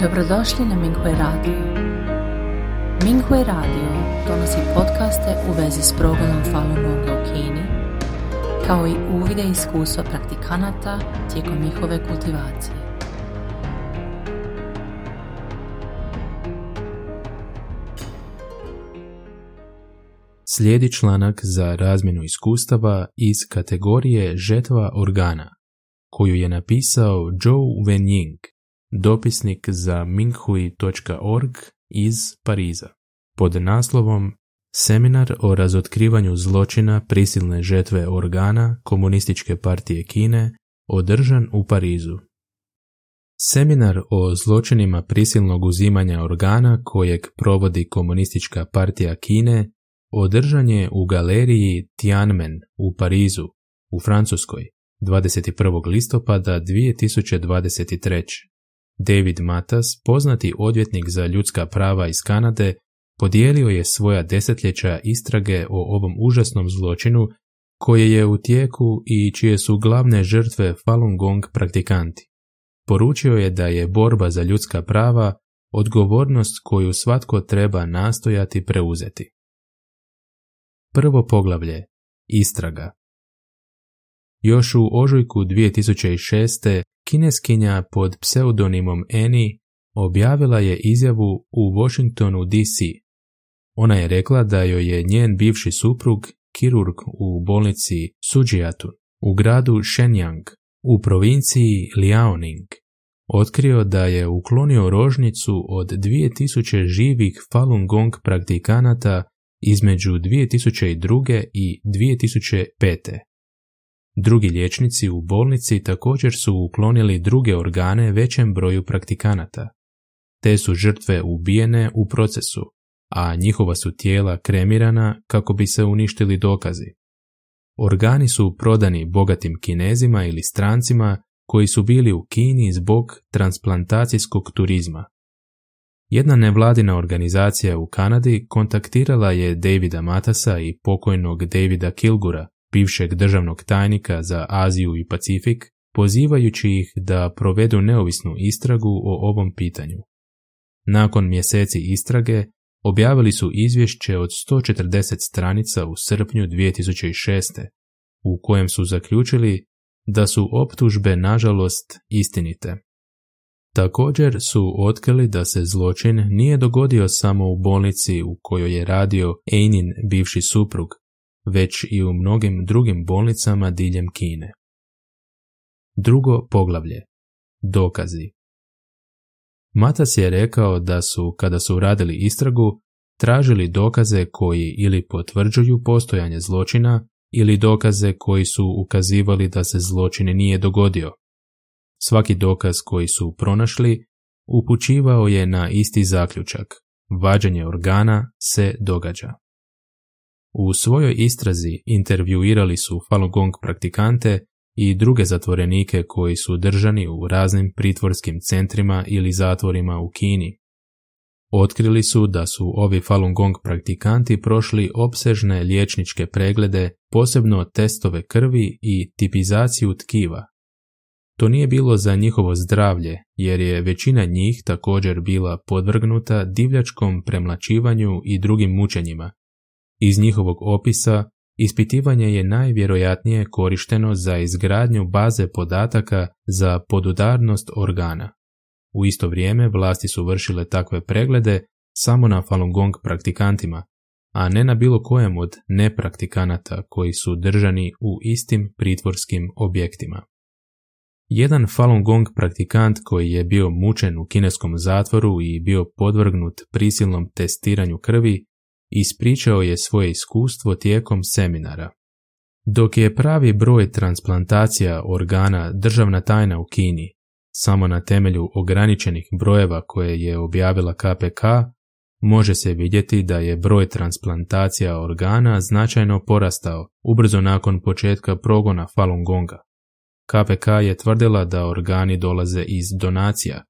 Dobrodošli na Minghui Radio. Minghui Radio donosi podcaste u vezi s progledom Falun Gonga u Kini, kao i uvide iskustva praktikanata tijekom njihove kultivacije. Slijedi članak za razmjenu iskustava iz kategorije žetva organa, koju je napisao Zhou Wenying, dopisnik za minghui.org iz Pariza, pod naslovom Seminar o razotkrivanju zločina prisilne žetve organa Komunističke partije Kine održan u Parizu. Seminar o zločinima prisilnog uzimanja organa kojeg provodi Komunistička partija Kine održan je u galeriji Tianmen u Parizu, u Francuskoj, 21. listopada 2023. David Matas, poznati odvjetnik za ljudska prava iz Kanade, podijelio je svoja desetljeća istrage o ovom užasnom zločinu koje je u tijeku i čije su glavne žrtve Falun Gong praktikanti. Poručio je da je borba za ljudska prava odgovornost koju svatko treba nastojati preuzeti. Prvo poglavlje Istraga Još u ožujku 2006. kineskinja pod pseudonimom Annie objavila je izjavu u Washingtonu DC. Ona je rekla da joj je njen bivši suprug, kirurg u bolnici Sujiatu u gradu Shenyang u provinciji Liaoning otkrio da je uklonio rožnicu od 2000 živih Falun Gong praktikanata između 2002. i 2005. Drugi liječnici u bolnici također su uklonili druge organe većem broju praktikanata. Te su žrtve ubijene u procesu, a njihova su tijela kremirana kako bi se uništili dokazi. Organi su prodani bogatim kinezima ili strancima koji su bili u Kini zbog transplantacijskog turizma. Jedna nevladina organizacija u Kanadi kontaktirala je Davida Matasa i pokojnog Davida Kilgura, bivšeg državnog tajnika za Aziju i Pacifik, pozivajući ih da provedu neovisnu istragu o ovom pitanju. Nakon mjeseci istrage, objavili su izvješće od 140 stranica u srpnju 2006. u kojem su zaključili da su optužbe nažalost istinite. Također su otkrili da se zločin nije dogodio samo u bolnici u kojoj je radio Einin bivši suprug, već i u mnogim drugim bolnicama diljem Kine. Drugo poglavlje. Dokazi. Matas je rekao da su, kada su radili istragu, tražili dokaze koji ili potvrđuju postojanje zločina ili dokaze koji su ukazivali da se zločin nije dogodio. Svaki dokaz koji su pronašli upućivao je na isti zaključak. Vađanje organa se događa. U svojoj istrazi intervjuirali su Falun Gong praktikante i druge zatvorenike koji su držani u raznim pritvorskim centrima ili zatvorima u Kini. Otkrili su da su ovi Falun Gong praktikanti prošli opsežne liječničke preglede, posebno testove krvi i tipizaciju tkiva. To nije bilo za njihovo zdravlje, jer je većina njih također bila podvrgnuta divljačkom premlačivanju i drugim mučenjima. Iz njihovog opisa Ispitivanje je najvjerojatnije korišteno za izgradnju baze podataka za podudarnost organa. U isto vrijeme vlasti su vršile takve preglede samo na Falun Gong praktikantima, a ne na bilo kojem od nepraktikanata koji su držani u istim pritvorskim objektima. Jedan Falun Gong praktikant koji je bio mučen u kineskom zatvoru i bio podvrgnut prisilnom testiranju krvi ispričao je svoje iskustvo tijekom seminara. Dok je pravi broj transplantacija organa državna tajna u Kini, samo na temelju ograničenih brojeva koje je objavila KPK, može se vidjeti da je broj transplantacija organa značajno porastao ubrzo nakon početka progona Falun Gonga. KPK je tvrdila da organi dolaze iz donacija,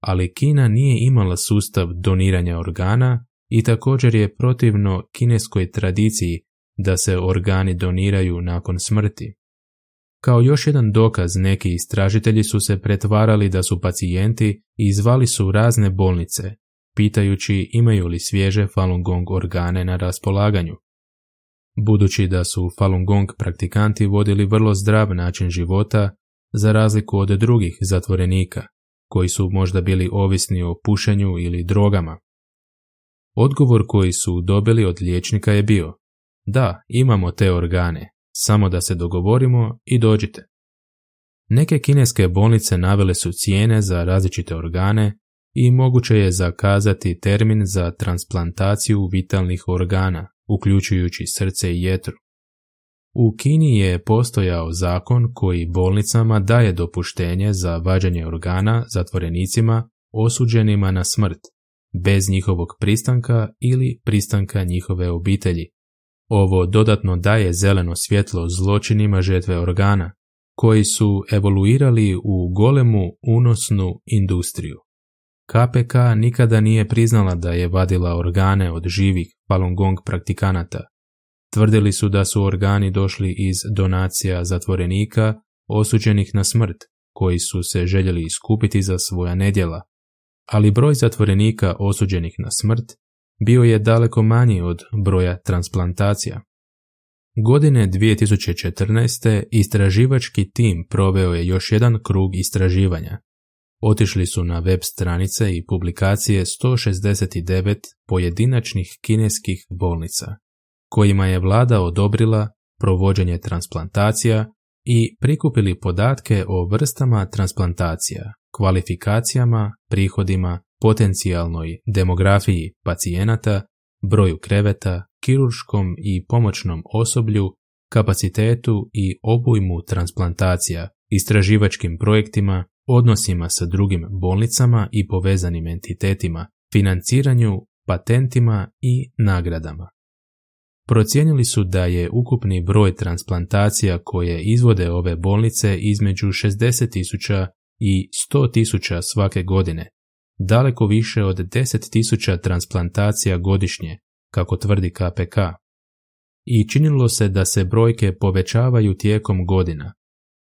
ali Kina nije imala sustav doniranja organa i također je protivno kineskoj tradiciji da se organi doniraju nakon smrti. Kao još jedan dokaz neki istražitelji su se pretvarali da su pacijenti i zvali su razne bolnice, pitajući imaju li svježe Falun Gong organe na raspolaganju. Budući da su Falun Gong praktikanti vodili vrlo zdrav način života, za razliku od drugih zatvorenika, koji su možda bili ovisni o pušenju ili drogama. Odgovor koji su dobili od liječnika je bio, da, imamo te organe, samo da se dogovorimo i dođite. Neke kineske bolnice navele su cijene za različite organe i moguće je zakazati termin za transplantaciju vitalnih organa, uključujući srce i jetru. U Kini je postojao zakon koji bolnicama daje dopuštenje za vađanje organa zatvorenicima osuđenima na smrt, bez njihovog pristanka ili pristanka njihove obitelji. Ovo dodatno daje zeleno svjetlo zločinima žetve organa, koji su evoluirali u golemu unosnu industriju. KPK nikada nije priznala da je vadila organe od živih Falun Gong praktikanata. Tvrdili su da su organi došli iz donacija zatvorenika osuđenih na smrt, koji su se željeli iskupiti za svoja nedjela, ali broj zatvorenika osuđenih na smrt bio je daleko manji od broja transplantacija. Godine 2014. istraživački tim proveo je još jedan krug istraživanja. Otišli su na web stranice i publikacije 169 pojedinačnih kineskih bolnica, kojima je vlada odobrila provođenje transplantacija i prikupili podatke o vrstama transplantacija, kvalifikacijama, prihodima, potencijalnoj demografiji pacijenata, broju kreveta, kirurškom i pomoćnom osoblju, kapacitetu i obujmu transplantacija, istraživačkim projektima, odnosima sa drugim bolnicama i povezanim entitetima, financiranju, patentima i nagradama. Procijenili su da je ukupni broj transplantacija koje izvode ove bolnice između 60.000 i 100.000 svake godine, daleko više od 10.000 transplantacija godišnje, kako tvrdi KPK. I činilo se da se brojke povećavaju tijekom godina.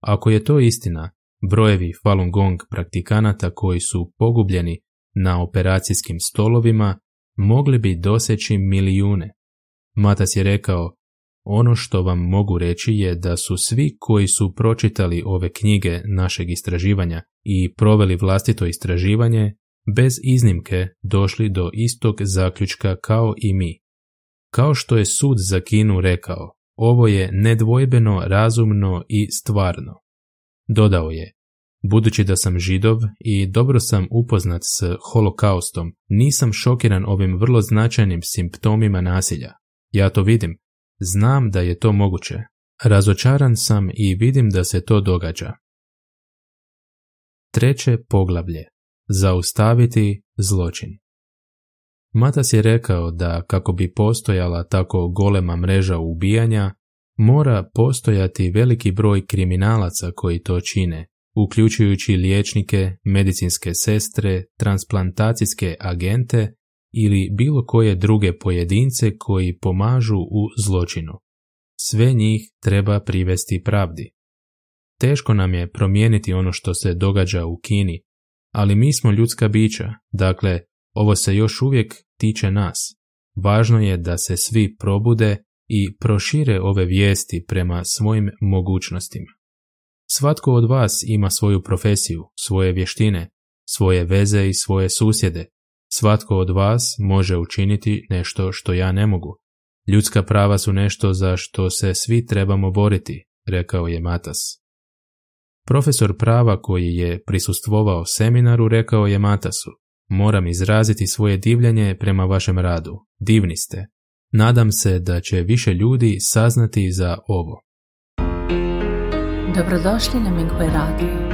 Ako je to istina, brojevi Falun Gong praktikanata koji su pogubljeni na operacijskim stolovima mogli bi doseći milijune. Matas je rekao, ono što vam mogu reći je da su svi koji su pročitali ove knjige našeg istraživanja i proveli vlastito istraživanje, bez iznimke došli do istog zaključka kao i mi. Kao što je sud za Kinu rekao, ovo je nedvojbeno, razumno i stvarno. Dodao je, budući da sam židov i dobro sam upoznat s holokaustom, nisam šokiran ovim vrlo značajnim simptomima nasilja. Ja to vidim, znam da je to moguće. Razočaran sam i vidim da se to događa. Treće poglavlje. Zaustaviti zločin. Matas je rekao da kako bi postojala tako golema mreža ubijanja, mora postojati veliki broj kriminalaca koji to čine, uključujući liječnike, medicinske sestre, transplantacijske agente ili bilo koje druge pojedince koji pomažu u zločinu. Sve njih treba privesti pravdi. Teško nam je promijeniti ono što se događa u Kini, ali mi smo ljudska bića, dakle, ovo se još uvijek tiče nas. Važno je da se svi probude i prošire ove vijesti prema svojim mogućnostima. Svatko od vas ima svoju profesiju, svoje vještine, svoje veze i svoje susjede. Svatko od vas može učiniti nešto što ja ne mogu. Ljudska prava su nešto za što se svi trebamo boriti, rekao je Matas. Profesor prava koji je prisustvovao seminaru rekao je Matasu, moram izraziti svoje divljenje prema vašem radu. Divni ste. Nadam se da će više ljudi saznati za ovo. Dobrodošli na Minghui Radio.